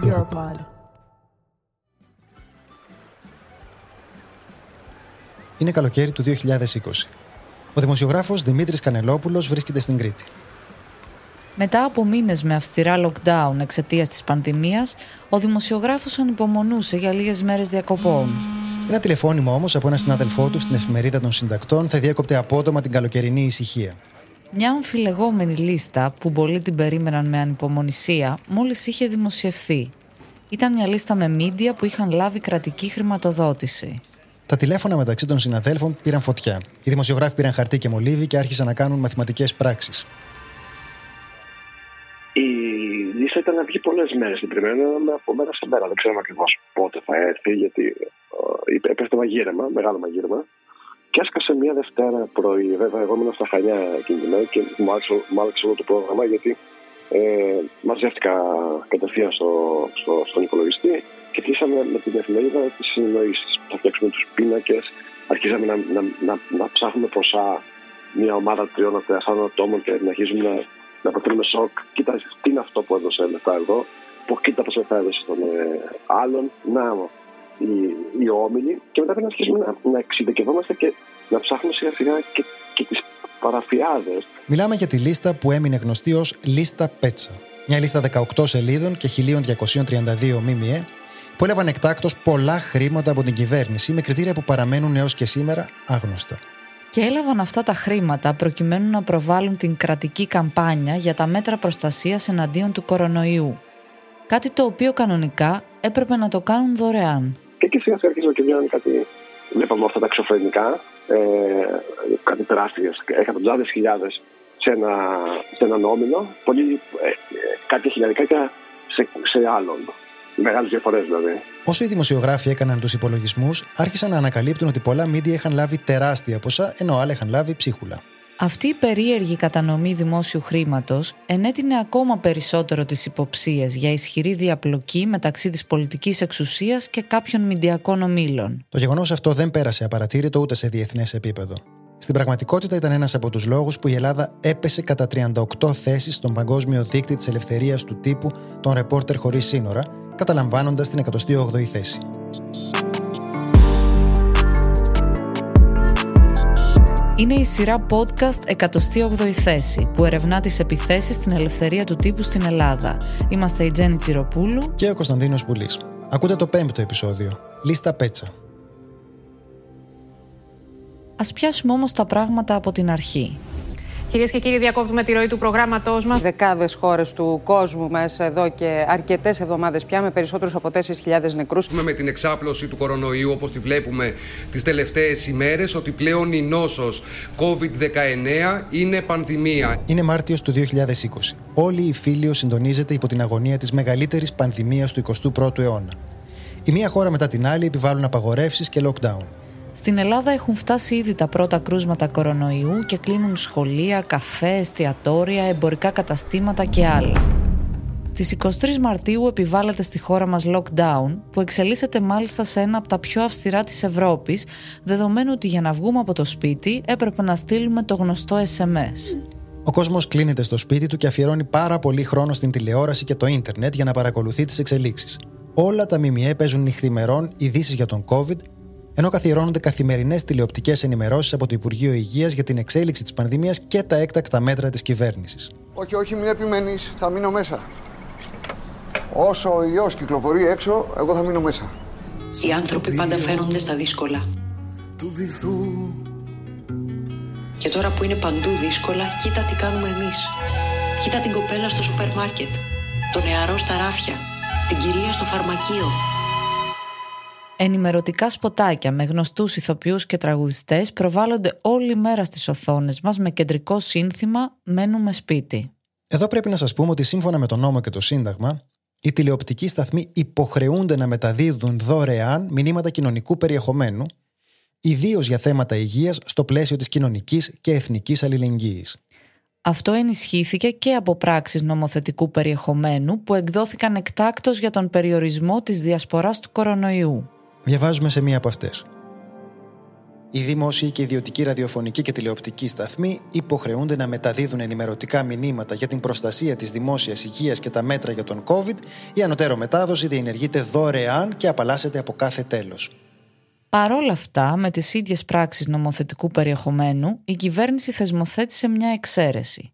Europod. Είναι καλοκαίρι του 2020. Ο δημοσιογράφος Δημήτρης Κανελόπουλος βρίσκεται στην Κρήτη. Μετά από μήνες με αυστηρά lockdown εξαιτίας της πανδημίας, ο δημοσιογράφος ανυπομονούσε για λίγες μέρες διακοπών. Ένα τηλεφώνημα όμως από ένα συνάδελφό του στην εφημερίδα των συντακτών θα διέκοπτε απότομα την καλοκαιρινή ησυχία. Μια αμφιλεγόμενη λίστα που πολλοί την περίμεναν με ανυπομονησία μόλις είχε δημοσιευθεί. Ήταν μια λίστα με μίντια που είχαν λάβει κρατική χρηματοδότηση. Τα τηλέφωνα μεταξύ των συναδέλφων πήραν φωτιά. Οι δημοσιογράφοι πήραν χαρτί και μολύβι και άρχισαν να κάνουν μαθηματικές πράξεις. Η λίστα ήταν να βγει πολλές μέρες την περιμένουμε από μέρα σε μέρα. Δεν ξέραμε ακριβώς πότε θα έρθει, γιατί ε, έπεφτε μαγείρεμα, μεγάλο μαγείρεμα. Και έσκασε μία Δευτέρα πρωί. Βέβαια, εγώ ήμουν στα Χανιά εκείνη την μέρα και μου άλλαξε όλο το πρόγραμμα γιατί ε, μαζεύτηκα κατευθείαν στο, στο, στον υπολογιστή και αρχίσαμε με την εφημερίδα τι συνεννοήσεις. Θα φτιάξουμε τους πίνακες, αρχίσαμε να, να, να, να ψάχνουμε ποσά μια ομάδα τριών-τεσσάρων ατόμων και να αρχίσουμε να, να αποτελούμε σοκ. Κοίτα, τι είναι αυτό που έδωσε λεφτά εδώ, που κοίτα πώ λεφτά έδωσε στον ε, άλλον. Να, οι, οι όμιλοι. Και μετά πρέπει να αρχίσουμε να, να εξειδικευόμαστε και να ψάχνουμε σιγά σιγά και, και τις παραφιάδες. Μιλάμε για τη λίστα που έμεινε γνωστή ως Λίστα Πέτσα. Μια λίστα 18 σελίδων και 1232 ΜΜΕ που έλαβαν εκτάκτως πολλά χρήματα από την κυβέρνηση με κριτήρια που παραμένουν έως και σήμερα άγνωστα. Και έλαβαν αυτά τα χρήματα προκειμένου να προβάλλουν την κρατική καμπάνια για τα μέτρα προστασίας εναντίον του κορονοϊού. Κάτι το οποίο κανονικά έπρεπε να το κάνουν δωρεάν. Και εκεί σιγά σιγά αρχίζουμε και βγαίνουν κάτι. Βλέπαμε αυτά τα εξωφρενικά, ε, κάτι τεράστιες, εκατοντάδε χιλιάδες σε, ένα, σε έναν όμιλο, πολύ, ε, ε, κάποια χιλιαδικά σε, σε άλλον. Μεγάλες διαφορές δηλαδή. Όσο οι δημοσιογράφοι έκαναν τους υπολογισμούς, άρχισαν να ανακαλύπτουν ότι πολλά μίντια είχαν λάβει τεράστια ποσά, ενώ άλλα είχαν λάβει ψίχουλα. Αυτή η περίεργη κατανομή δημόσιου χρήματος ενέτεινε ακόμα περισσότερο τις υποψίες για ισχυρή διαπλοκή μεταξύ της πολιτικής εξουσίας και κάποιων μηντιακών ομήλων. Το γεγονός αυτό δεν πέρασε απαρατήρητο ούτε σε διεθνές επίπεδο. Στην πραγματικότητα ήταν ένας από τους λόγους που η Ελλάδα έπεσε κατά 38 θέσεις στον παγκόσμιο δείκτη της ελευθερίας του τύπου των ρεπόρτερ χωρίς σύνορα, καταλαμβάνοντας την 108η θέση. Είναι η σειρά podcast 108η θέση που ερευνά τις επιθέσεις στην ελευθερία του τύπου στην Ελλάδα. Είμαστε η Τζέννη Τσιροπούλου και ο Κωνσταντίνος Πουλής. Ακούτε το πέμπτο επεισόδιο. Λίστα Πέτσα. Ας πιάσουμε όμως τα πράγματα από την αρχή. Κυρίες και κύριοι, διακόπτουμε τη ροή του προγράμματός μας. Δεκάδες χώρες του κόσμου μέσα εδώ και αρκετές εβδομάδες πια με περισσότερους από 4.000 νεκρούς. Με την εξάπλωση του κορονοϊού, όπως τη βλέπουμε τις τελευταίες ημέρες, ότι πλέον η νόσος COVID-19 είναι πανδημία. Είναι Μάρτιος του 2020. Όλη η Φίλιο συντονίζεται υπό την αγωνία της μεγαλύτερης πανδημίας του 21ου αιώνα. Η μία χώρα μετά την άλλη επιβάλλουν απαγορεύσεις και lockdown. Στην Ελλάδα έχουν φτάσει ήδη τα πρώτα κρούσματα κορονοϊού και κλείνουν σχολεία, καφέ, εστιατόρια, εμπορικά καταστήματα και άλλα. Στις 23 Μαρτίου επιβάλλεται στη χώρα μας lockdown, που εξελίσσεται μάλιστα σε ένα από τα πιο αυστηρά της Ευρώπης, δεδομένου ότι για να βγούμε από το σπίτι έπρεπε να στείλουμε το γνωστό SMS. Ο κόσμος κλείνεται στο σπίτι του και αφιερώνει πάρα πολύ χρόνο στην τηλεόραση και το ίντερνετ για να παρακολουθεί τις εξελίξεις. Όλα τα ΜΜΕ παίζουν νυχθημερών ειδήσεις για τον COVID ενώ καθιερώνονται καθημερινές τηλεοπτικές ενημερώσεις από το Υπουργείο Υγείας για την εξέλιξη της πανδημίας και τα έκτακτα μέτρα της κυβέρνησης. Όχι, όχι, μην επιμένεις, θα μείνω μέσα. Όσο ο ιό κυκλοφορεί έξω, εγώ θα μείνω μέσα. Οι άνθρωποι πάντα φαίνονται στα δύσκολα. Του βυθού. Και τώρα που είναι παντού δύσκολα, κοίτα τι κάνουμε εμείς. Κοίτα την κοπέλα στο σούπερ μάρκετ, τον νεαρό στα ράφια, την κυρία στο φαρμακείο, Ενημερωτικά σποτάκια με γνωστούς ηθοποιούς και τραγουδιστές προβάλλονται όλη μέρα στις οθόνες μας με κεντρικό σύνθημα «Μένουμε σπίτι». Εδώ πρέπει να σας πούμε ότι σύμφωνα με τον νόμο και το Σύνταγμα, οι τηλεοπτικοί σταθμοί υποχρεούνται να μεταδίδουν δωρεάν μηνύματα κοινωνικού περιεχομένου, ιδίως για θέματα υγείας στο πλαίσιο της κοινωνικής και εθνικής αλληλεγγύης. Αυτό ενισχύθηκε και από πράξεις νομοθετικού περιεχομένου που εκδόθηκαν εκτάκτως για τον περιορισμό της διασποράς του κορονοϊού. Διαβάζουμε σε μία από αυτές. Οι δημόσιοι και ιδιωτικοί ραδιοφωνικοί και τηλεοπτικοί σταθμοί υποχρεούνται να μεταδίδουν ενημερωτικά μηνύματα για την προστασία της δημόσιας υγείας και τα μέτρα για τον COVID. Η ανωτέρω μετάδοση διενεργείται δωρεάν και απαλλάσσεται από κάθε τέλος. Παρόλα αυτά, με τις ίδιες πράξεις νομοθετικού περιεχομένου, η κυβέρνηση θεσμοθέτησε μια εξαίρεση.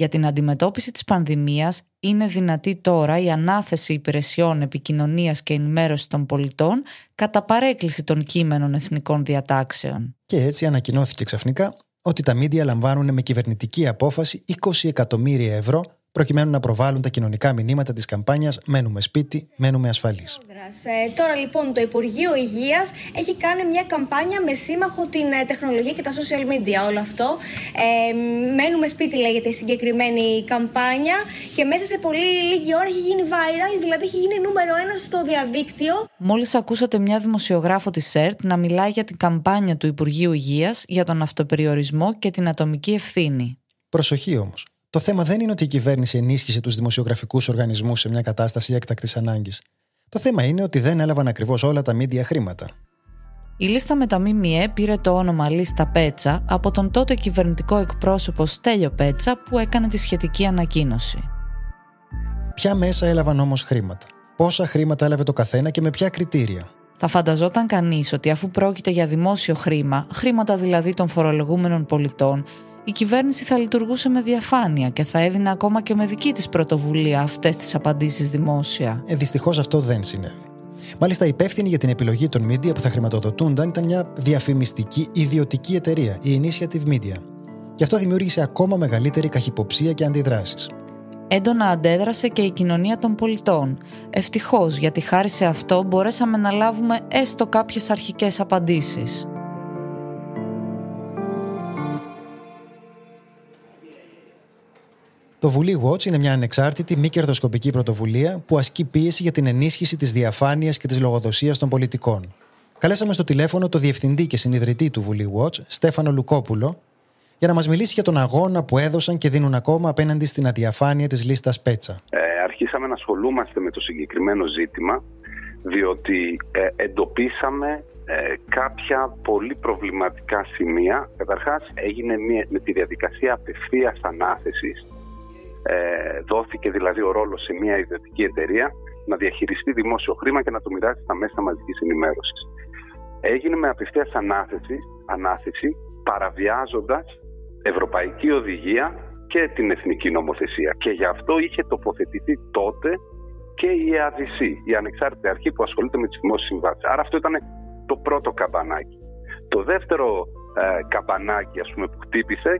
Για την αντιμετώπιση της πανδημίας είναι δυνατή τώρα η ανάθεση υπηρεσιών επικοινωνίας και ενημέρωσης των πολιτών κατά παρέκκληση των κείμενων εθνικών διατάξεων. Και έτσι ανακοινώθηκε ξαφνικά ότι τα μίντια λαμβάνουν με κυβερνητική απόφαση 20 εκατομμύρια ευρώ προκειμένου να προβάλλουν τα κοινωνικά μηνύματα της καμπάνιας Μένουμε σπίτι, μένουμε ασφαλείς. Ε, τώρα λοιπόν το Υπουργείο Υγείας έχει κάνει μια καμπάνια με σύμμαχο την ε, τεχνολογία και τα social media. Όλο αυτό. Ε, μένουμε σπίτι, λέγεται η συγκεκριμένη καμπάνια. Και μέσα σε πολύ λίγη ώρα έχει γίνει viral, δηλαδή έχει γίνει νούμερο ένα στο διαδίκτυο. Μόλις ακούσατε μια δημοσιογράφο της ΣΕΡΤ να μιλάει για την καμπάνια του Υπουργείου Υγείας για τον αυτοπεριορισμό και την ατομική ευθύνη. Προσοχή όμως. Το θέμα δεν είναι ότι η κυβέρνηση ενίσχυσε τους δημοσιογραφικούς οργανισμούς σε μια κατάσταση έκτακτης ανάγκης. Το θέμα είναι ότι δεν έλαβαν ακριβώς όλα τα μίντια χρήματα. Η λίστα με τα ΜΜΕ πήρε το όνομα Λίστα Πέτσα από τον τότε κυβερνητικό εκπρόσωπο Στέλιο Πέτσα που έκανε τη σχετική ανακοίνωση. Ποια μέσα έλαβαν όμως χρήματα, πόσα χρήματα έλαβε το καθένα και με ποια κριτήρια; Θα φανταζόταν κανείς ότι αφού πρόκειται για δημόσιο χρήμα, χρήματα δηλαδή των φορολογούμενων πολιτών, η κυβέρνηση θα λειτουργούσε με διαφάνεια και θα έδινε ακόμα και με δική της πρωτοβουλία αυτές τις απαντήσεις δημόσια. Ε, δυστυχώς αυτό δεν συνέβη. Μάλιστα, υπεύθυνη για την επιλογή των media που θα χρηματοδοτούνταν ήταν μια διαφημιστική ιδιωτική εταιρεία, η Initiative Media. Και αυτό δημιούργησε ακόμα μεγαλύτερη καχυποψία και αντιδράσεις. Έντονα αντέδρασε και η κοινωνία των πολιτών. Ευτυχώς, γιατί χάρη σε αυτό μπορέσαμε να λάβουμε έστω κάποιες αρχικές απαντήσεις. Το Βουλή Watch είναι μια ανεξάρτητη μη κερδοσκοπική πρωτοβουλία που ασκεί πίεση για την ενίσχυση της διαφάνειας και της λογοδοσίας των πολιτικών. Καλέσαμε στο τηλέφωνο το διευθυντή και συνειδητή του Βουλή Watch, Στέφανο Λουκόπουλο, για να μας μιλήσει για τον αγώνα που έδωσαν και δίνουν ακόμα απέναντι στην αδιαφάνεια της λίστας Πέτσα. Ε, αρχίσαμε να ασχολούμαστε με το συγκεκριμένο ζήτημα, διότι ε, εντοπίσαμε ε, κάποια πολύ προβληματικά σημεία. Καταρχάς, έγινε μια, με τη διαδικασία απευθείας ανάθεσης ε, δόθηκε δηλαδή ο ρόλος σε μια ιδιωτική εταιρεία να διαχειριστεί δημόσιο χρήμα και να το μοιράσει στα μέσα μαζικής ενημέρωσης. Έγινε με απευθείας ανάθεση, ανάθεση παραβιάζοντας ευρωπαϊκή οδηγία και την εθνική νομοθεσία. Και γι' αυτό είχε τοποθετηθεί τότε και η ΕΑΔC, η ανεξάρτητη αρχή που ασχολείται με τις δημόσιες συμβάσεις. Άρα αυτό ήταν το πρώτο καμπανάκι. Το δεύτερο ε, καμπανάκι ας πούμε, που χτύπησε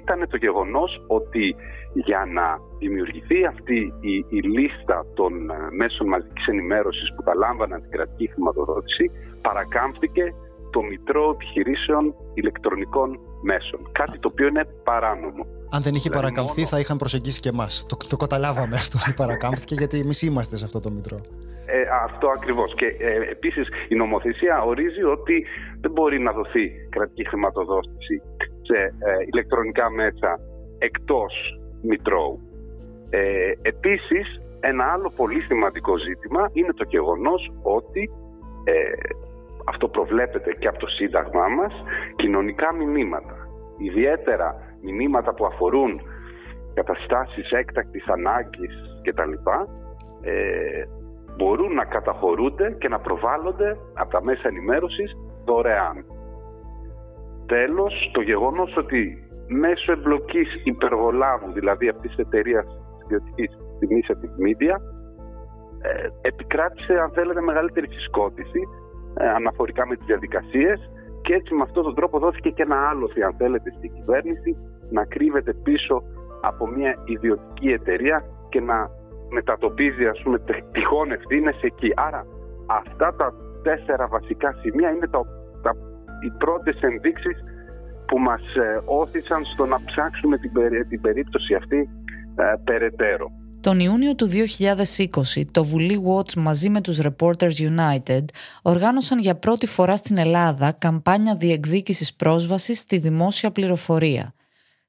ήταν το γεγονός ότι για να δημιουργηθεί αυτή η, η λίστα των ε, μέσων μαζικής ενημέρωσης που τα λάμβαναν την κρατική χρηματοδότηση παρακάμφθηκε το Μητρό Επιχειρήσεων Ηλεκτρονικών Μέσων. Κάτι το οποίο είναι παράνομο. Αν δεν είχε δηλαδή παρακαμφθεί, θα είχαν προσεγγίσει και εμάς. Το, το καταλάβαμε αυτό ότι παρακάμφθηκε, γιατί εμείς είμαστε σε αυτό το Μητρό. Ε, αυτό ακριβώς. Και ε, επίσης η νομοθεσία ορίζει ότι δεν μπορεί να δοθεί κρατική χρηματοδότηση σε ε, ηλεκτρονικά μέσα εκτός Μητρώου. Ε, επίσης, ένα άλλο πολύ σημαντικό ζήτημα είναι το γεγονός ότι ε, αυτό προβλέπεται και από το Σύνταγμά μας, κοινωνικά μηνύματα. Ιδιαίτερα μηνύματα που αφορούν καταστάσεις έκτακτης ανάγκης κτλ. Ε, μπορούν να καταχωρούνται και να προβάλλονται από τα μέσα ενημέρωσης δωρεάν. Τέλος, το γεγονός ότι μέσω εμπλοκής υπεργολάβου, δηλαδή αυτής της εταιρείας ιδιωτικής τιμής Media, ε, επικράτησε, αν θέλετε, μεγαλύτερη φυσκότηση ε, αναφορικά με τις διαδικασίες και έτσι με αυτόν τον τρόπο δόθηκε και ένα άλοθη, αν θέλετε, στην κυβέρνηση να κρύβεται πίσω από μια ιδιωτική εταιρεία και να μετατοπίζει, ας πούμε, τυχόν ευθύνες εκεί. Άρα, αυτά τα τέσσερα βασικά σημεία είναι τα, τα, οι πρώτες ενδείξεις που μας ε, όθησαν στο να ψάξουμε την, την περίπτωση αυτή περαιτέρω. Τον Ιούνιο του 2020, το Βουλή Watch μαζί με τους Reporters United οργάνωσαν για πρώτη φορά στην Ελλάδα καμπάνια διεκδίκησης πρόσβασης στη δημόσια πληροφορία.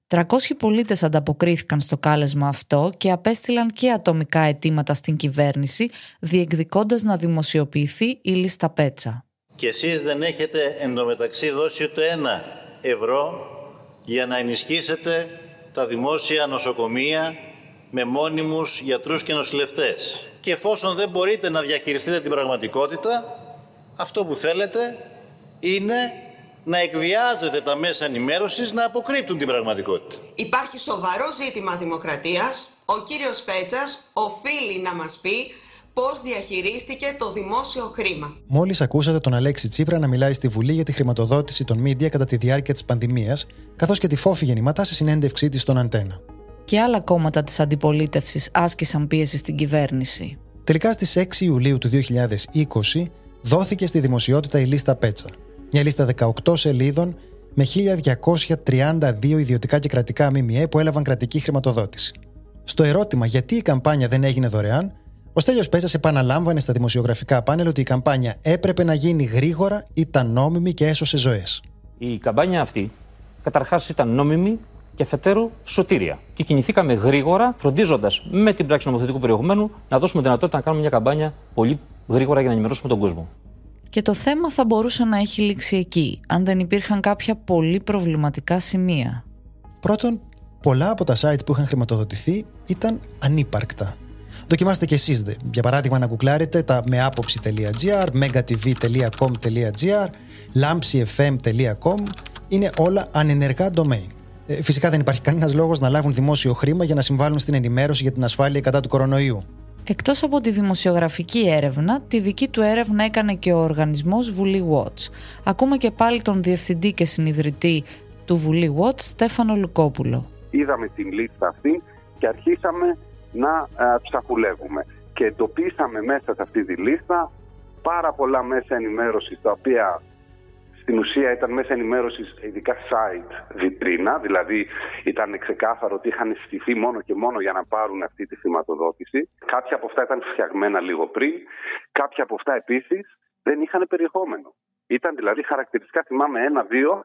300 πολίτες ανταποκρίθηκαν στο κάλεσμα αυτό και απέστειλαν και ατομικά αιτήματα στην κυβέρνηση διεκδικώντας να δημοσιοποιηθεί η λίστα Πέτσα. Και εσείς δεν έχετε εντωμεταξύ δώσει ούτε ένα ευρώ για να ενισχύσετε τα δημόσια νοσοκομεία με μόνιμους γιατρούς και νοσηλευτές. Και εφόσον δεν μπορείτε να διαχειριστείτε την πραγματικότητα, αυτό που θέλετε είναι να εκβιάζετε τα μέσα ενημέρωσης να αποκρύπτουν την πραγματικότητα. Υπάρχει σοβαρό ζήτημα δημοκρατίας. Ο κύριος Πέτσας οφείλει να μας πει πώς διαχειρίστηκε το δημόσιο χρήμα. Μόλις ακούσατε τον Αλέξη Τσίπρα να μιλάει στη Βουλή για τη χρηματοδότηση των μίντια κατά τη διάρκεια της πανδημίας, καθώς και τη φόφη γεννηματά σε συνέντευξή της στον Αντένα και άλλα κόμματα της αντιπολίτευσης άσκησαν πίεση στην κυβέρνηση. Τελικά στις 6 Ιουλίου του 2020 δόθηκε στη δημοσιότητα η λίστα Πέτσα. Μια λίστα 18 σελίδων με 1232 ιδιωτικά και κρατικά ΜΜΕ που έλαβαν κρατική χρηματοδότηση. Στο ερώτημα γιατί η καμπάνια δεν έγινε δωρεάν, ο Στέλιος Πέτσας επαναλάμβανε στα δημοσιογραφικά πάνελ ότι η καμπάνια έπρεπε να γίνει γρήγορα, ήταν νόμιμη και έσωσε ζωές. Η καμπάνια αυτή καταρχάς ήταν νόμιμη και αφετέρου σωτήρια. Και κινηθήκαμε γρήγορα, φροντίζοντας με την πράξη νομοθετικού περιεχομένου να δώσουμε δυνατότητα να κάνουμε μια καμπάνια πολύ γρήγορα για να ενημερώσουμε τον κόσμο. Και το θέμα θα μπορούσε να έχει λήξει εκεί, αν δεν υπήρχαν κάποια πολύ προβληματικά σημεία. Πρώτον, πολλά από τα site που είχαν χρηματοδοτηθεί ήταν ανύπαρκτα. Δοκιμάστε κι εσείς, για παράδειγμα να κουκλάρετε τα meapoψη.gr, megatv.com.gr, lampsifm.com, είναι όλα ανενεργά domain. Ε, φυσικά δεν υπάρχει κανένας λόγος να λάβουν δημόσιο χρήμα για να συμβάλλουν στην ενημέρωση για την ασφάλεια κατά του κορονοϊού. Εκτός από τη δημοσιογραφική έρευνα, τη δική του έρευνα έκανε και ο οργανισμός Βουλή Watch. Ακούμε και πάλι τον διευθυντή και συνειδητή του Βουλή Watch, Στέφανο Λουκόπουλο. Είδαμε την λίστα αυτή και αρχίσαμε να ε, ψαχουλεύουμε. Και εντοπίσαμε μέσα σε αυτή τη λίστα πάρα πολλά μέσα ενημέρωσης τα οποία στην ουσία ήταν μέσα ενημέρωσης, ειδικά site βιτρίνα, δηλαδή ήταν ξεκάθαρο ότι είχαν στηθεί μόνο και μόνο για να πάρουν αυτή τη χρηματοδότηση. Κάποια από αυτά ήταν φτιαγμένα λίγο πριν, κάποια από αυτά επίσης δεν είχαν περιεχόμενο. Ήταν δηλαδή χαρακτηριστικά, θυμάμαι ένα-δύο,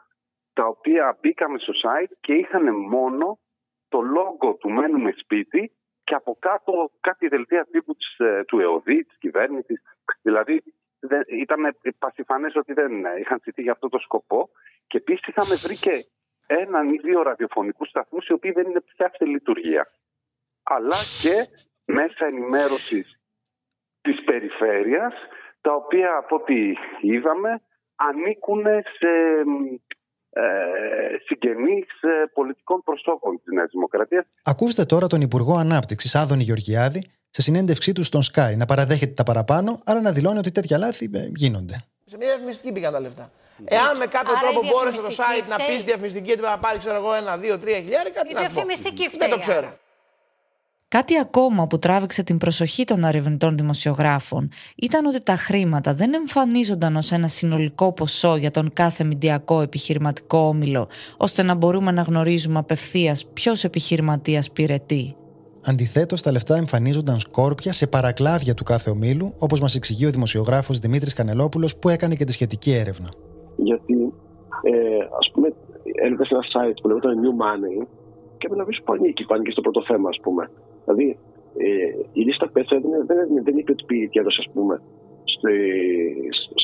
τα οποία μπήκαμε στο site και είχαν μόνο το λόγο του μένουμε σπίτι και από κάτω κάτι δελτία τύπου της, ε, του ΕΟΔΗ, της κυβέρνησης. Δηλαδή ήταν πασιφανές ότι δεν είχαν στηθεί για αυτό το σκοπό. Και επίσης είχαμε βρει και έναν ή δύο ραδιοφωνικούς σταθμούς οι οποίοι δεν είναι πια σε λειτουργία. Αλλά και μέσα ενημέρωσης της περιφέρειας, τα οποία από ό,τι είδαμε ανήκουν σε ε, συγγενείς ε, πολιτικών προσώπων της Νέας Δημοκρατίας. Ακούστε τώρα τον Υπουργό Ανάπτυξης Άδωνη Γεωργιάδη σε συνέντευξή του στον Sky να παραδέχεται τα παραπάνω, αλλά να δηλώνει ότι τέτοια λάθη ε, γίνονται. Σε μια διαφημιστική πήγαν τα λεφτά. Εάν με κάποιο Άρα τρόπο μπόρεσε το site να πει διαφημιστική ότι να πάρει ξέρω εγώ ένα, δύο, τρία χιλιάρικα. Η διαφημιστική φταίει. Δεν το ξέρω. Κάτι ακόμα που τράβηξε την προσοχή των ερευνητών δημοσιογράφων ήταν ότι τα χρήματα δεν εμφανίζονταν ως ένα συνολικό ποσό για τον κάθε μηντιακό επιχειρηματικό όμιλο, ώστε να μπορούμε να γνωρίζουμε απευθείας ποιος επιχειρηματίας πήρε τι. Αντιθέτως, τα λεφτά εμφανίζονταν σκόρπια σε παρακλάδια του κάθε ομίλου, όπως μας εξηγεί ο δημοσιογράφος Δημήτρης Κανελόπουλος, που έκανε και τη σχετική έρευνα. Γιατί, ε, ας πούμε, έλεγα σε ένα site που λέγεται New Money και με νομίζω που ανήκει, που ανήκει στο πρώτο θέμα, ας πούμε. Δηλαδή, ε, η λίστα πέτσα δεν, δεν, δεν είπε ότι και έδωσε, ας πούμε, στη,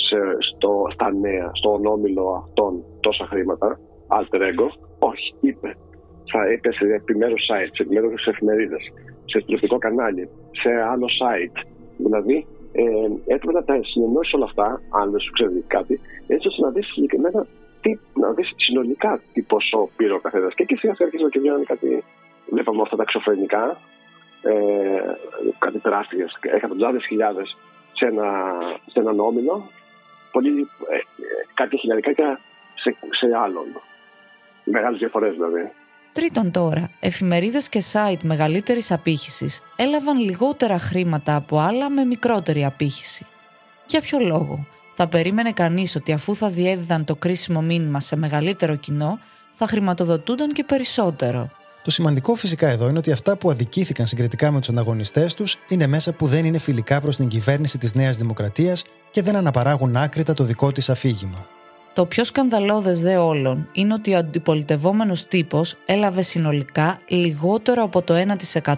σε, στο, στα νέα, στον όμιλο αυτών τόσα χρήματα, alter ego. Όχι, είπε θα είπε σε επιμέρους site, σε επιμέρους εφημερίδες, σε τηλεοπτικό κανάλι, σε άλλο site. Δηλαδή, ε, έπρεπε να τα συνενώσεις όλα αυτά, αν δεν σου ξέρει κάτι, έτσι ώστε να δεις συγκεκριμένα τι, να δεις συνολικά τι ποσό πήρε ο καθένας. Και εκεί σιγά σιγά αρχίζουμε και βγαίνουν κάτι. Βλέπαμε αυτά τα ξεφρενικά, ε, κάτι τεράστιες, εκατοντάδε χιλιάδες σε, ένα, σε έναν όμιλο, πολύ, ε, κάτι χιλιαδικά σε, σε άλλον. Μεγάλες διαφορές δηλαδή. Τρίτον τώρα, εφημερίδες και site μεγαλύτερης απήχησης έλαβαν λιγότερα χρήματα από άλλα με μικρότερη απήχηση. Για ποιο λόγο; Θα περίμενε κανείς ότι αφού θα διέδιδαν το κρίσιμο μήνυμα σε μεγαλύτερο κοινό, θα χρηματοδοτούνταν και περισσότερο; Το σημαντικό φυσικά εδώ είναι ότι αυτά που αδικήθηκαν συγκριτικά με τους ανταγωνιστές τους είναι μέσα που δεν είναι φιλικά προς την κυβέρνηση της Νέας Δημοκρατίας και δεν αναπαράγουν άκρητα το δικό της αφήγημα. Το πιο σκανδαλώδες δε όλων είναι ότι ο αντιπολιτευόμενος τύπος έλαβε συνολικά λιγότερο από το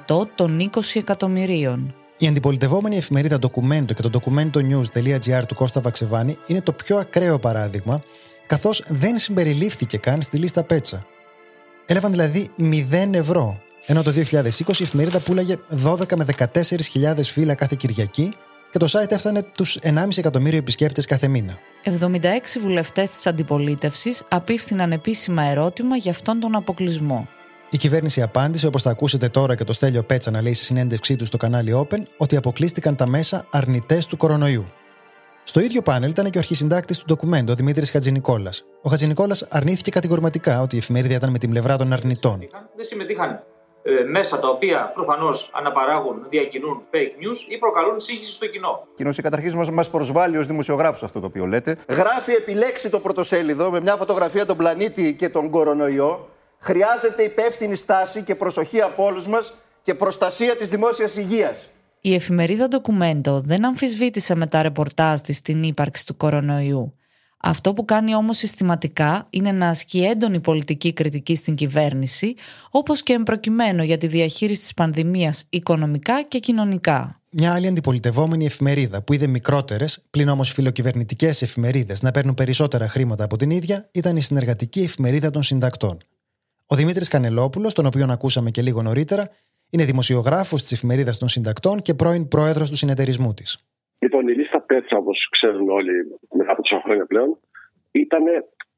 1% των 20 εκατομμυρίων. Η αντιπολιτευόμενη εφημερίδα Documento και το documentonews.gr του Κώστα Βαξεβάνη είναι το πιο ακραίο παράδειγμα, καθώς δεν συμπεριλήφθηκε καν στη λίστα Πέτσα. Έλαβαν δηλαδή 0 ευρώ, ενώ το 2020 η εφημερίδα πουλάγε 12 με 14.000 φύλλα κάθε Κυριακή και το site έφτανε τους 1,5 εκατομμύριο επισκέπτες κάθε μήνα. 76 βουλευτές της αντιπολίτευσης απίφθηναν επίσημα ερώτημα για αυτόν τον αποκλεισμό. Η κυβέρνηση απάντησε, όπως θα ακούσετε τώρα και το Στέλιο Πέτσα να λέει στη συνέντευξή του στο κανάλι Open, ότι αποκλείστηκαν τα μέσα αρνητές του κορονοϊού. Στο ίδιο πάνελ ήταν και ο αρχισυντάκτης του ντοκουμέντου, ο Δημήτρης Χατζηνικόλας. Ο Χατζηνικόλας αρνήθηκε κατηγορηματικά ότι η εφημερίδα ήταν με την πλευρά των αρνητών. Δεν συμμετείχαν ε, μέσα τα οποία προφανώς αναπαράγουν, διακινούν fake news ή προκαλούν σύγχυση στο κοινό. Κοινός, καταρχήν μας μας προσβάλλει ως δημοσιογράφου αυτό το οποίο λέτε. Γράφει επιλέξει το πρωτοσέλιδο με μια φωτογραφία των πλανήτη και τον κορονοϊό. Χρειάζεται υπεύθυνη στάση και προσοχή από όλους μας και προστασία της δημόσιας υγείας. Η εφημερίδα Documento δεν αμφισβήτησε με τα ρεπορτάζ της την ύπαρξη του κορονοϊού. Αυτό που κάνει όμως συστηματικά είναι να ασκεί έντονη πολιτική κριτική στην κυβέρνηση, όπως και εμπροκειμένο για τη διαχείριση της πανδημίας οικονομικά και κοινωνικά. Μια άλλη αντιπολιτευόμενη εφημερίδα που είδε μικρότερες, πλην όμως φιλοκυβερνητικές εφημερίδες να παίρνουν περισσότερα χρήματα από την ίδια, ήταν η συνεργατική εφημερίδα των συντακτών. Ο Δημήτρης Κανελόπουλος, τον οποίο ακούσαμε και λίγο νωρίτερα, είναι δημοσιογράφος της εφημερίδας των συντακτών και πρώην πρόεδρος του συνεταιρισμού της. Λοιπόν, η λίστα Πέτσα, όπως ξέρουν όλοι μετά από τόσα χρόνια πλέον, ήταν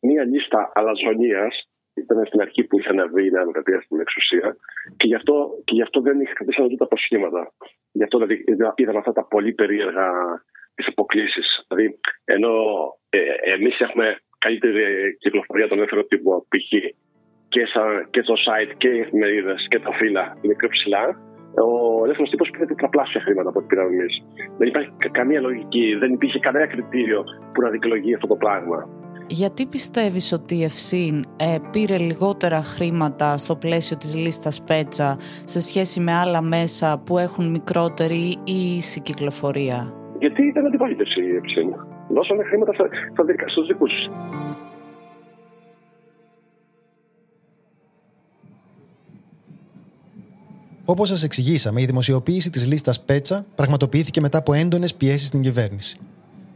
μια λίστα αλαζονίας. Ήταν στην αρχή που είχε αναβεί η Νέα Δημοκρατία στην εξουσία και γι' αυτό, και γι αυτό δεν είχε κρατήσει ούτε τα προσχήματα. Γι' αυτό δηλαδή, είδαμε αυτά τα πολύ περίεργα τις αποκλήσεις. Δηλαδή, ενώ ε, εμείς έχουμε καλύτερη κυκλοφορία των ελεύθερων τύπου π.χ. Και, και το site και οι εφημερίδες και τα φύλλα είναι πιο ψηλά, ο ελεύθερος τύπος πήρε τετραπλάσια χρήματα από ό,τι πήραμε εμείς. Δεν υπάρχει καμία λογική, δεν υπήρχε κανένα κριτήριο που να δικαιολογεί αυτό το πράγμα. Γιατί πιστεύεις ότι η ΕΦΣΥΝ ε, πήρε λιγότερα χρήματα στο πλαίσιο της λίστας Πέτσα σε σχέση με άλλα μέσα που έχουν μικρότερη ή ίση κυκλοφορία; Γιατί ήταν αντιπολίτευση η ΕΦΣΥΝ. Δώσανε χρήματα στους δικούς Όπως σας εξηγήσαμε, η δημοσιοποίηση της λίστας Πέτσα πραγματοποιήθηκε μετά από έντονες πιέσεις στην κυβέρνηση.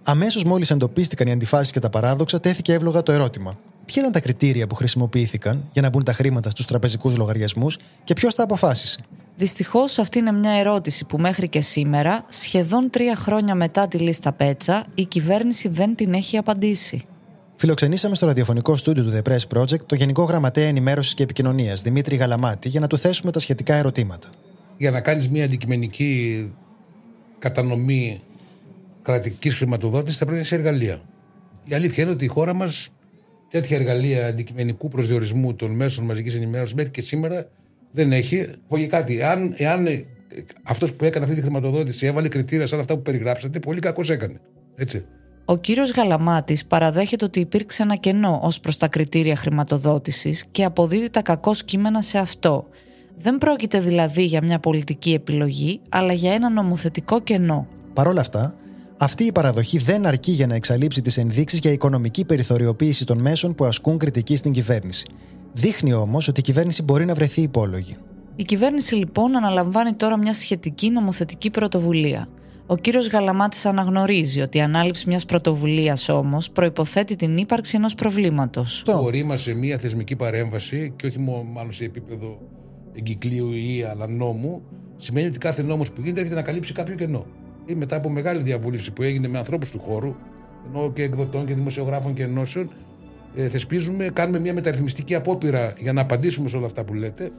Αμέσως μόλις εντοπίστηκαν οι αντιφάσεις και τα παράδοξα, τέθηκε εύλογα το ερώτημα. Ποια ήταν τα κριτήρια που χρησιμοποιήθηκαν για να μπουν τα χρήματα στους τραπεζικούς λογαριασμούς και ποιος τα αποφάσισε; Δυστυχώς, αυτή είναι μια ερώτηση που μέχρι και σήμερα, σχεδόν τρία χρόνια μετά τη λίστα Πέτσα, η κυβέρνηση δεν την έχει απαντήσει. Φιλοξενήσαμε στο ραδιοφωνικό στούντιο του The Press Project το Γενικό Γραμματέα Ενημέρωσης και Επικοινωνίας, Δημήτρη Γαλαμάτη, για να του θέσουμε τα σχετικά ερωτήματα. Για να κάνεις μια αντικειμενική κατανομή κρατικής χρηματοδότησης, θα πρέπει να είσαι εργαλεία. Η αλήθεια είναι ότι η χώρα μας τέτοια εργαλεία αντικειμενικού προσδιορισμού των μέσων μαζικής ενημέρωσης μέχρι και σήμερα δεν έχει. Πω κάτι, εάν, εάν αυτός που έκανε αυτή τη χρηματοδότηση έβαλε κριτήρια σαν αυτά που περιγράψατε, πολύ κακός έκανε. Έτσι. Ο κύριος Γαλαμάτης παραδέχεται ότι υπήρξε ένα κενό ως προς τα κριτήρια χρηματοδότησης και αποδίδει τα κακό κείμενα σε αυτό. Δεν πρόκειται δηλαδή για μια πολιτική επιλογή, αλλά για ένα νομοθετικό κενό. Παρ' όλα αυτά, αυτή η παραδοχή δεν αρκεί για να εξαλείψει τις ενδείξεις για οικονομική περιθωριοποίηση των μέσων που ασκούν κριτική στην κυβέρνηση. Δείχνει όμως ότι η κυβέρνηση μπορεί να βρεθεί υπόλογη. Η κυβέρνηση λοιπόν αναλαμβάνει τώρα μια σχετική νομοθετική πρωτοβουλία. Ο κύριος Γαλαμάτης αναγνωρίζει ότι η ανάληψη μιας πρωτοβουλίας όμως προποθέτει την ύπαρξη ενός προβλήματος. Μπορεί μα σε μια θεσμική παρέμβαση και όχι μόνο σε επίπεδο εγκυκλίου ή αλλά νόμου, σημαίνει ότι κάθε νόμος που γίνεται έρχεται να καλύψει κάποιο κενό. Ή μετά από μεγάλη διαβούλευση που έγινε με ανθρώπους του χώρου, ενώ και εκδοτών και δημοσιογράφων και ενώσεων, ε, θεσπίζουμε, κάνουμε μια μεταρρυθμιστική απόπειρα για να απαντήσουμε σε όλα αυτά που λέτε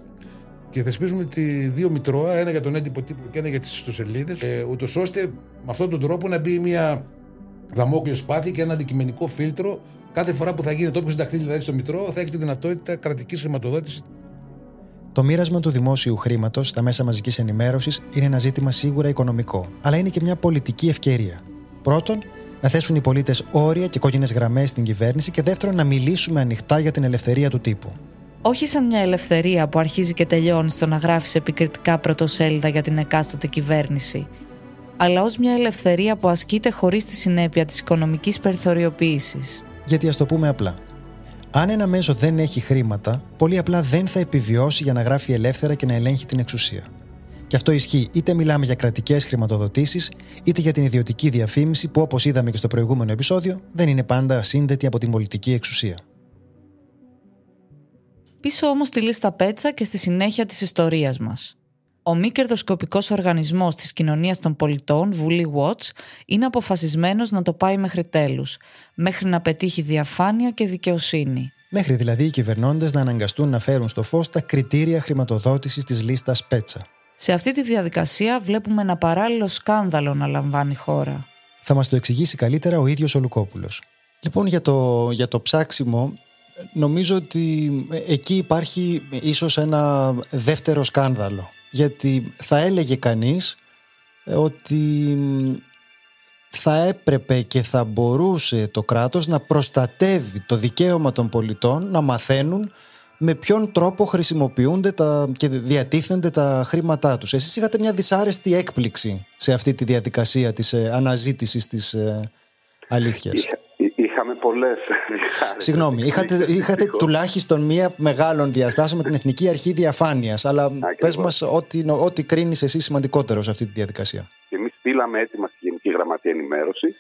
και θεσπίζουμε τη δύο μητρώα, ένα για τον έντυπο τύπο και ένα για τις ιστοσελίδες, ε, ούτως ώστε με αυτόν τον τρόπο να μπει μια δαμόκλειο σπάθη και ένα αντικειμενικό φίλτρο κάθε φορά που θα γίνεται όποιος συνταχθεί δηλαδή στο Μητρό, θα έχει τη δυνατότητα κρατικής χρηματοδότησης. Το μοίρασμα του δημόσιου χρήματος στα μέσα μαζικής ενημέρωσης είναι ένα ζήτημα σίγουρα οικονομικό, αλλά είναι και μια πολιτική ευκαιρία. Πρώτον, να θέσουν οι πολίτες όρια και κόκκινες γραμμές στην κυβέρνηση και δεύτερον, να μιλήσουμε ανοιχτά για την ελευθερία του τύπου. Όχι σαν μια ελευθερία που αρχίζει και τελειώνει στο να γράφεις επικριτικά πρωτοσέλιδα για την εκάστοτε κυβέρνηση, αλλά ως μια ελευθερία που ασκείται χωρίς τη συνέπεια της οικονομικής περιθωριοποίησης. Γιατί ας το πούμε απλά. Αν ένα μέσο δεν έχει χρήματα, πολύ απλά δεν θα επιβιώσει για να γράφει ελεύθερα και να ελέγχει την εξουσία. Και αυτό ισχύει είτε μιλάμε για κρατικές χρηματοδοτήσεις, είτε για την ιδιωτική διαφήμιση που, όπως είδαμε και στο προηγούμενο επεισόδιο, δεν είναι πάντα ασύνδετη από την πολιτική εξουσία. Πίσω όμως τη λίστα πέτσα και στη συνέχεια της ιστορίας μας. Ο μη κερδοσκοπικός οργανισμός της κοινωνίας των πολιτών, Βουλή Watch, είναι αποφασισμένος να το πάει μέχρι τέλους, μέχρι να πετύχει διαφάνεια και δικαιοσύνη. Μέχρι δηλαδή οι κυβερνώντες να αναγκαστούν να φέρουν στο φως τα κριτήρια χρηματοδότησης της λίστας Πέτσα. Σε αυτή τη διαδικασία βλέπουμε ένα παράλληλο σκάνδαλο να λαμβάνει χώρα. Θα μας το εξηγήσει καλύτερα ο ίδιος ο Λουκόπουλος. Λοιπόν, για το, για το ψάξιμο, νομίζω ότι εκεί υπάρχει ίσως ένα δεύτερο σκάνδαλο γιατί θα έλεγε κανείς ε, ότι θα έπρεπε και θα μπορούσε το κράτος να προστατεύει το δικαίωμα των πολιτών να μαθαίνουν με ποιον τρόπο χρησιμοποιούνται τα, και διατίθενται τα χρήματά τους. Εσείς είχατε μια δυσάρεστη έκπληξη σε αυτή τη διαδικασία της ε, αναζήτησης της ε, αλήθειας. Είχαμε πολλές. Συγγνώμη, είχατε, είχατε τουλάχιστον μία μεγάλων διαστάσεων με την Εθνική Αρχή Διαφάνειας. Αλλά πες μας ό,τι, ό,τι κρίνεις εσύ σημαντικότερο σε αυτή τη διαδικασία. Εμείς στείλαμε έτοιμα στη Γενική Γραμματεία Ενημέρωση.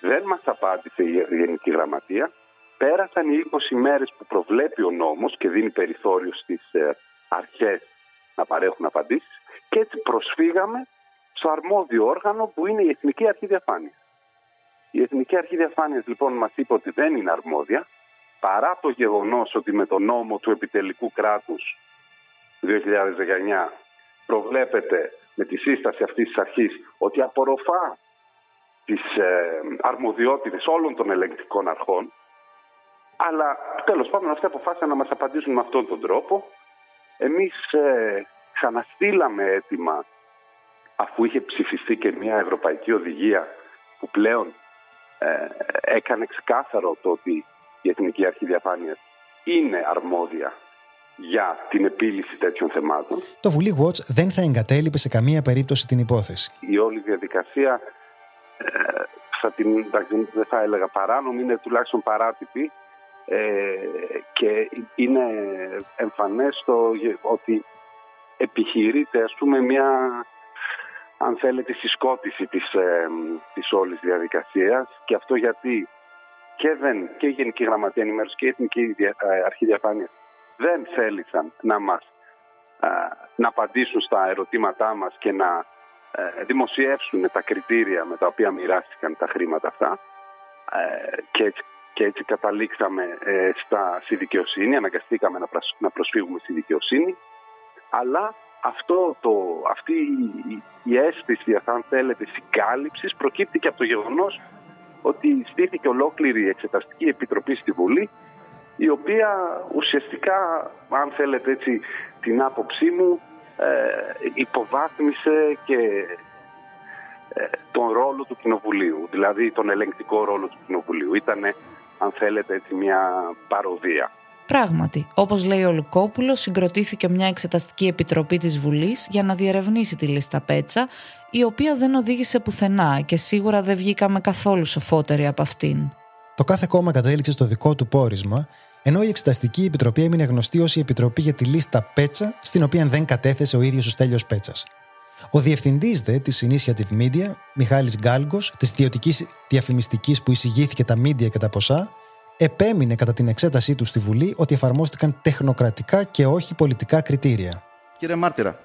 Δεν μας απάντησε η Γενική Γραμματεία. Πέρασαν οι 20 μέρε που προβλέπει ο νόμος και δίνει περιθώριο στις ε, αρχές να παρέχουν απαντήσεις. Και έτσι προσφύγαμε στο αρμόδιο όργανο που είναι η Εθνική Αρχή Διαφάνειας. Η Εθνική Αρχή Διαφάνειας λοιπόν μας είπε ότι δεν είναι αρμόδια παρά το γεγονός ότι με τον νόμο του επιτελικού κράτους 2019 προβλέπεται με τη σύσταση αυτής της αρχής ότι απορροφά τις ε, αρμοδιότητες όλων των ελεγκτικών αρχών αλλά τέλος πάντων αυτοί αποφάσισαν να μας απαντήσουν με αυτόν τον τρόπο. Εμείς ε, ξαναστήλαμε έτοιμα αφού είχε ψηφιστεί και μια ευρωπαϊκή οδηγία που πλέον ε, έκανε ξεκάθαρο το ότι η Εθνική Αρχή Διαφάνειας είναι αρμόδια για την επίλυση τέτοιων θεμάτων. Το Βουλή Watch δεν θα εγκατέλειπε σε καμία περίπτωση την υπόθεση. Η όλη διαδικασία ε, θα την, δεν θα έλεγα παράνομη, είναι τουλάχιστον παράτυπη ε, και είναι εμφανές το ότι επιχειρείται ας πούμε μια αν θέλετε, συσκότηση της, ε, της όλης διαδικασίας. Και αυτό γιατί και, δεν, και η Γενική Γραμματεία Ενημέρωση και η Εθνική ε, Αρχή Διαφάνειας δεν θέλησαν να μας ε, να απαντήσουν στα ερωτήματά μας και να ε, δημοσιεύσουν τα κριτήρια με τα οποία μοιράστηκαν τα χρήματα αυτά. Και έτσι, και έτσι καταλήξαμε στα, στη δικαιοσύνη, αναγκαστήκαμε να, να προσφύγουμε στη δικαιοσύνη. Αλλά αυτό το, αυτή η αίσθηση, αν θέλετε, συγκάλυψης προκύπτει και από το γεγονός ότι στήθηκε ολόκληρη η Εξεταστική Επιτροπή στη Βουλή, η οποία ουσιαστικά, αν θέλετε έτσι την άποψή μου, ε, υποβάθμισε και ε, τον ρόλο του Κοινοβουλίου, δηλαδή τον ελεγκτικό ρόλο του Κοινοβουλίου. Ήτανε, αν θέλετε, έτσι μια παροδία. Πράγματι, όπως λέει ο Λουκόπουλος, συγκροτήθηκε μια εξεταστική επιτροπή της Βουλής για να διερευνήσει τη λίστα Πέτσα, η οποία δεν οδήγησε πουθενά και σίγουρα δεν βγήκαμε καθόλου σοφότεροι από αυτήν. Το κάθε κόμμα κατέληξε στο δικό του πόρισμα, ενώ η Εξεταστική Επιτροπή έμεινε γνωστή ως η Επιτροπή για τη λίστα Πέτσα, στην οποία δεν κατέθεσε ο ίδιος ο Στέλιος Πέτσας. Ο διευθυντής δε της Initiative Media, Μιχάλης Γκάλγκος, της ιδιωτική διαφημιστικής που εισηγήθηκε τα media και τα ποσά, επέμεινε κατά την εξέτασή του στη Βουλή ότι εφαρμόστηκαν τεχνοκρατικά και όχι πολιτικά κριτήρια. Κύριε Μάρτυρα,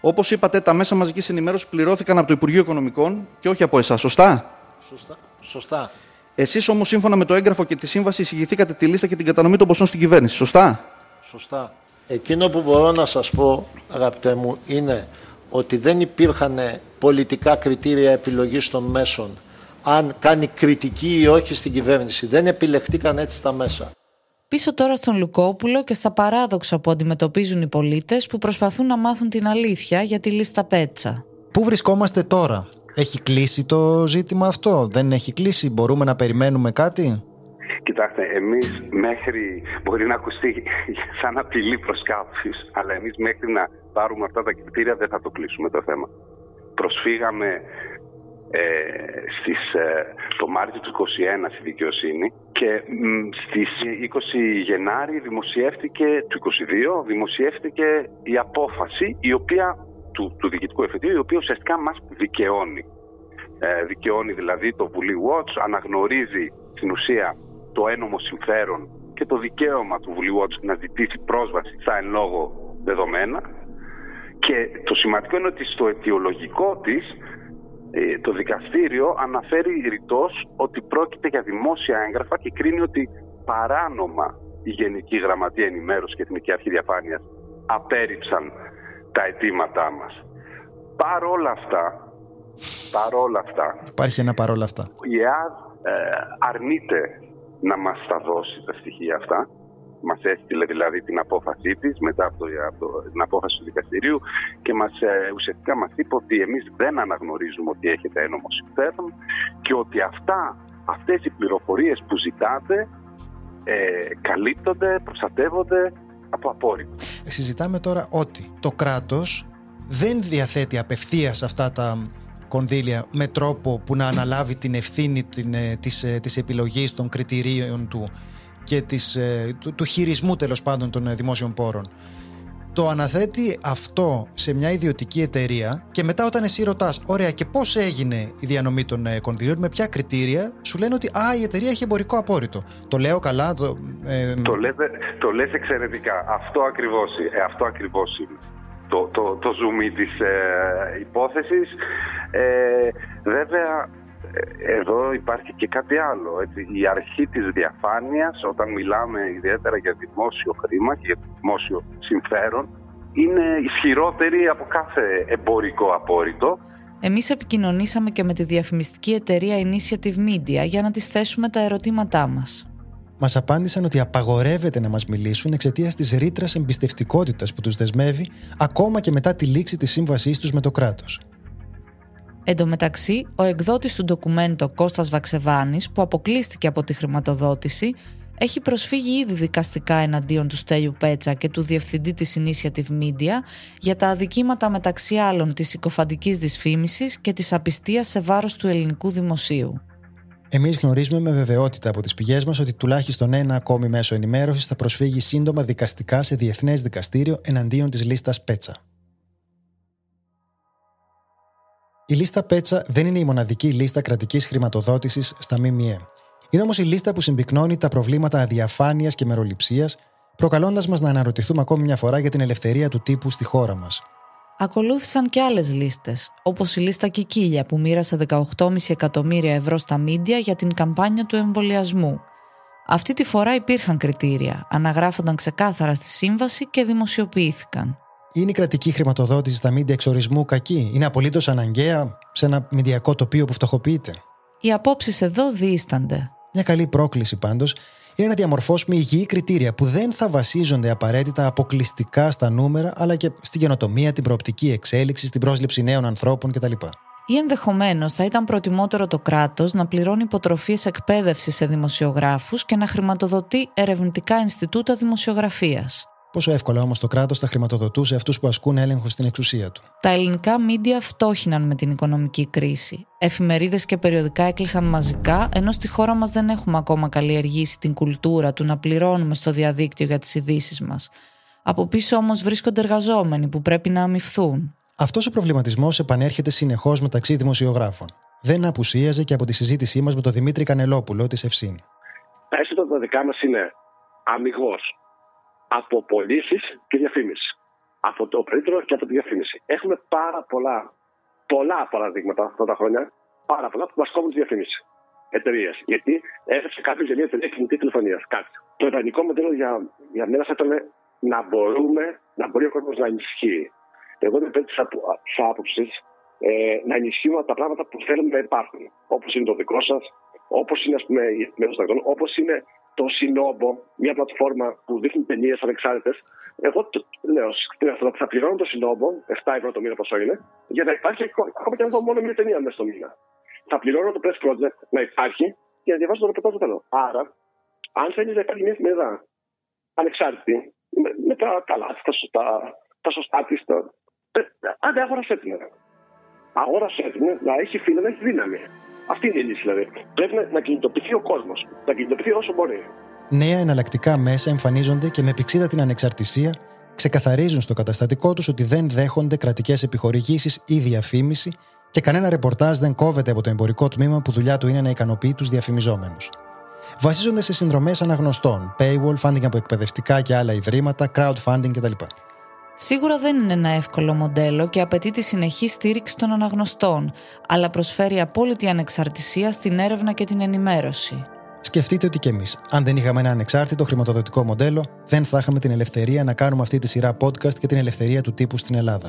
όπως είπατε, τα μέσα μαζικής ενημέρωσης πληρώθηκαν από το Υπουργείο Οικονομικών και όχι από εσάς, σωστά; Σωστά. σωστά. Εσείς όμως, σύμφωνα με το έγγραφο και τη σύμβαση, εισηγηθήκατε τη λίστα και την κατανομή των ποσών στην κυβέρνηση, σωστά; Σωστά. Εκείνο που μπορώ να σας πω, αγαπητέ μου, είναι ότι δεν υπήρχαν πολιτικά κριτήρια επιλογής των μέσων αν κάνει κριτική ή όχι στην κυβέρνηση. Δεν επιλεχτήκαν έτσι τα μέσα. Πίσω τώρα στον Λουκόπουλο και στα παράδοξα που αντιμετωπίζουν οι πολίτες που προσπαθούν να μάθουν την αλήθεια για τη λίστα Πέτσα. Πού βρισκόμαστε τώρα, έχει κλείσει το ζήτημα αυτό, δεν έχει κλείσει, μπορούμε να περιμένουμε κάτι; Κοιτάξτε, εμείς μέχρι, μπορεί να ακουστεί σαν απειλή προς κάποιους, αλλά εμείς μέχρι να πάρουμε αυτά τα κριτήρια δεν θα το κλείσουμε το θέμα. Προσφύγαμε ε, στις, ε, το Μάρτιο του 2021 στη δικαιοσύνη και μ, στις 20 Γενάρη δημοσιεύτηκε, του 2022 δημοσιεύτηκε η απόφαση η οποία, του, του διοικητικού εφετείου η οποία ουσιαστικά μας δικαιώνει. Ε, δικαιώνει δηλαδή το Βουλή Watch, αναγνωρίζει στην ουσία το ένομο συμφέρον και το δικαίωμα του Βουλή Watch να ζητήσει πρόσβαση στα εν λόγω δεδομένα και το σημαντικό είναι ότι στο αιτιολογικό της ε, το δικαστήριο αναφέρει ρητός ότι πρόκειται για δημόσια έγγραφα και κρίνει ότι παράνομα η Γενική Γραμματεία Ενημέρωσης και Εθνική Αρχή Διαφάνειας απέρριψαν τα αιτήματά μας. Παρόλα αυτά, παρόλα αυτά... Υπάρχει ένα παρόλα αυτά. Η ΕΑΔ ε, αρνείται να μας τα δώσει τα στοιχεία αυτά Μας έστειλε δηλαδή την απόφασή της μετά από, το, την απόφαση του δικαστηρίου και μας, ε, ουσιαστικά μας είπε ότι εμείς δεν αναγνωρίζουμε ότι έχετε ένομο συμφέρον και ότι αυτά, αυτές οι πληροφορίες που ζητάτε ε, καλύπτονται, προστατεύονται από απόρριτο. Συζητάμε τώρα ότι το κράτος δεν διαθέτει απευθείας αυτά τα κονδύλια με τρόπο που να αναλάβει την ευθύνη την, ε, της, ε, της επιλογής των κριτηρίων του και της, ε, του, του χειρισμού τέλος πάντων των ε, δημόσιων πόρων. Το αναθέτει αυτό σε μια ιδιωτική εταιρεία και μετά όταν εσύ ρωτάς, ωραία, και πώς έγινε η διανομή των ε, κονδυλίων, με ποια κριτήρια, σου λένε ότι α, η εταιρεία έχει εμπορικό απόρριτο. Το λέω καλά. Το, ε... το, λέτε, το λες εξαιρετικά. Αυτό ακριβώς, ε, αυτό ακριβώς είναι. Το, το, το zoom της ε, υπόθεσης. Ε, βέβαια, εδώ υπάρχει και κάτι άλλο. Έτσι. Η αρχή της διαφάνειας, όταν μιλάμε ιδιαίτερα για δημόσιο χρήμα και για δημόσιο συμφέρον, είναι ισχυρότερη από κάθε εμπορικό απόρριτο. Εμείς επικοινωνήσαμε και με τη διαφημιστική εταιρεία Initiative Media για να τις θέσουμε τα ερωτήματά μας. Μας απάντησαν ότι απαγορεύεται να μας μιλήσουν εξαιτίας της ρήτρας εμπιστευτικότητας που τους δεσμεύει ακόμα και μετά τη λήξη της σύμβασής τους με το κράτος. Εν τω μεταξύ, ο εκδότης του ντοκουμέντο Κώστας Βαξεβάνης, που αποκλείστηκε από τη χρηματοδότηση, έχει προσφύγει ήδη δικαστικά εναντίον του Στέλιου Πέτσα και του διευθυντή της Initiative Media για τα αδικήματα μεταξύ άλλων της συκοφαντικής δυσφήμισης και της απιστίας σε βάρος του ελληνικού δημοσίου. Εμείς γνωρίζουμε με βεβαιότητα από τις πηγές μας ότι τουλάχιστον ένα ακόμη μέσο ενημέρωσης θα προσφύγει σύντομα δικαστικά σε διεθνές δικαστήριο εναντίον της λίστας Πέτσα. Η λίστα Πέτσα δεν είναι η μοναδική λίστα κρατικής χρηματοδότησης στα ΜΜΕ. Είναι όμως η λίστα που συμπυκνώνει τα προβλήματα αδιαφάνειας και μεροληψίας, προκαλώντας μας να αναρωτηθούμε ακόμη μια φορά για την ελευθερία του τύπου στη χώρα μας. Ακολούθησαν και άλλες λίστες, όπως η λίστα Κικίλια που μοίρασε 18,5 εκατομμύρια ευρώ στα μίντια για την καμπάνια του εμβολιασμού. Αυτή τη φορά υπήρχαν κριτήρια, αναγράφονταν ξεκάθαρα στη σύμβαση και δημοσιοποιήθηκαν. Είναι η κρατική χρηματοδότηση στα μίντια εξορισμού κακή; Είναι απολύτως αναγκαία σε ένα μηντιακό τοπίο που φτωχοποιείται; Οι απόψεις εδώ δίστανται. Μια καλή πρόκληση πάντως είναι να διαμορφώσουμε υγιή κριτήρια που δεν θα βασίζονται απαραίτητα αποκλειστικά στα νούμερα, αλλά και στην καινοτομία, την προοπτική εξέλιξη, στην πρόσληψη νέων ανθρώπων κτλ. Ή ενδεχομένως θα ήταν προτιμότερο το κράτος να πληρώνει υποτροφίες εκπαίδευσης σε δημοσιογράφους και να χρηματοδοτεί ερευνητικά Ινστιτούτα Δημοσιογραφίας. Πόσο εύκολα όμως το κράτος θα χρηματοδοτούσε αυτούς που ασκούν έλεγχο στην εξουσία του. Τα ελληνικά μίντια φτώχυναν με την οικονομική κρίση. Εφημερίδες και περιοδικά έκλεισαν μαζικά, ενώ στη χώρα μας δεν έχουμε ακόμα καλλιεργήσει την κουλτούρα του να πληρώνουμε στο διαδίκτυο για τις ειδήσεις μας. Από πίσω όμως βρίσκονται εργαζόμενοι που πρέπει να αμυφθούν. Αυτός ο προβληματισμός επανέρχεται συνεχώς μεταξύ δημοσιογράφων. Δεν απουσίαζε και από τη συζήτησή μας με τον Δημήτρη Κανελόπουλο της Ευσύν. Τα έσοδα τα δικά μας είναι αμυγός από πωλήσει και διαφήμιση. Από το περίπτωρο και από τη διαφήμιση. Έχουμε πάρα πολλά, πολλά παραδείγματα αυτά τα χρόνια, πάρα πολλά που μας κόβουν τη διαφήμιση. Εταιρείες. Γιατί έφτασε κάποιος για μια εταιρεία κινητή τηλεφωνίας. Κάτι. Το ιδανικό μοντέλο για, για μένα θα ήταν να μπορούμε, να μπορεί ο κόσμος να ενισχύει. Εγώ είμαι υπέρ τη άποψης ε, να ενισχύουμε τα πράγματα που θέλουμε να υπάρχουν. Όπως είναι το δικό σας, όπως είναι ας πούμε, η εφημερίδα όπως είναι το Σινόμπο, μια πλατφόρμα που δείχνει ταινίε ανεξάρτητε. Εγώ το, λέω ότι θα πληρώνω το Σινόμπο, 7 ευρώ το μήνα πόσο είναι, για να υπάρχει ακόμα και αν δω μόνο μια ταινία μέσα στο μήνα. Θα πληρώνω το Press Project να υπάρχει και να διαβάζω το ρεπορτάζ το τέλο. Άρα, Αν θέλει να κάνει μια εφημερίδα ανεξάρτητη, με, με τα καλά τη, τα σωστά, τα σωστά τη, τα... άντε αγόρασε την. Αγόρασε την, να έχει φίλο, να έχει δύναμη. Αυτή είναι η λύση δηλαδή. Πρέπει να, να κινητοποιηθεί ο κόσμος. Να κινητοποιηθεί όσο μπορεί. Νέα εναλλακτικά μέσα εμφανίζονται και με πηξίδα την ανεξαρτησία ξεκαθαρίζουν στο καταστατικό τους ότι δεν δέχονται κρατικές επιχορηγήσεις ή διαφήμιση και κανένα ρεπορτάζ δεν κόβεται από το εμπορικό τμήμα που δουλειά του είναι να ικανοποιεί τους διαφημιζόμενους. Βασίζονται σε συνδρομές αναγνωστών, paywall, funding από εκπαιδευτικά και άλλα ιδρύματα, crowdfunding κτλ. Σίγουρα δεν είναι ένα εύκολο μοντέλο και απαιτεί τη συνεχή στήριξη των αναγνωστών, αλλά προσφέρει απόλυτη ανεξαρτησία στην έρευνα και την ενημέρωση. Σκεφτείτε ότι κι εμείς, αν δεν είχαμε ένα ανεξάρτητο χρηματοδοτικό μοντέλο, δεν θα είχαμε την ελευθερία να κάνουμε αυτή τη σειρά podcast και την ελευθερία του τύπου στην Ελλάδα.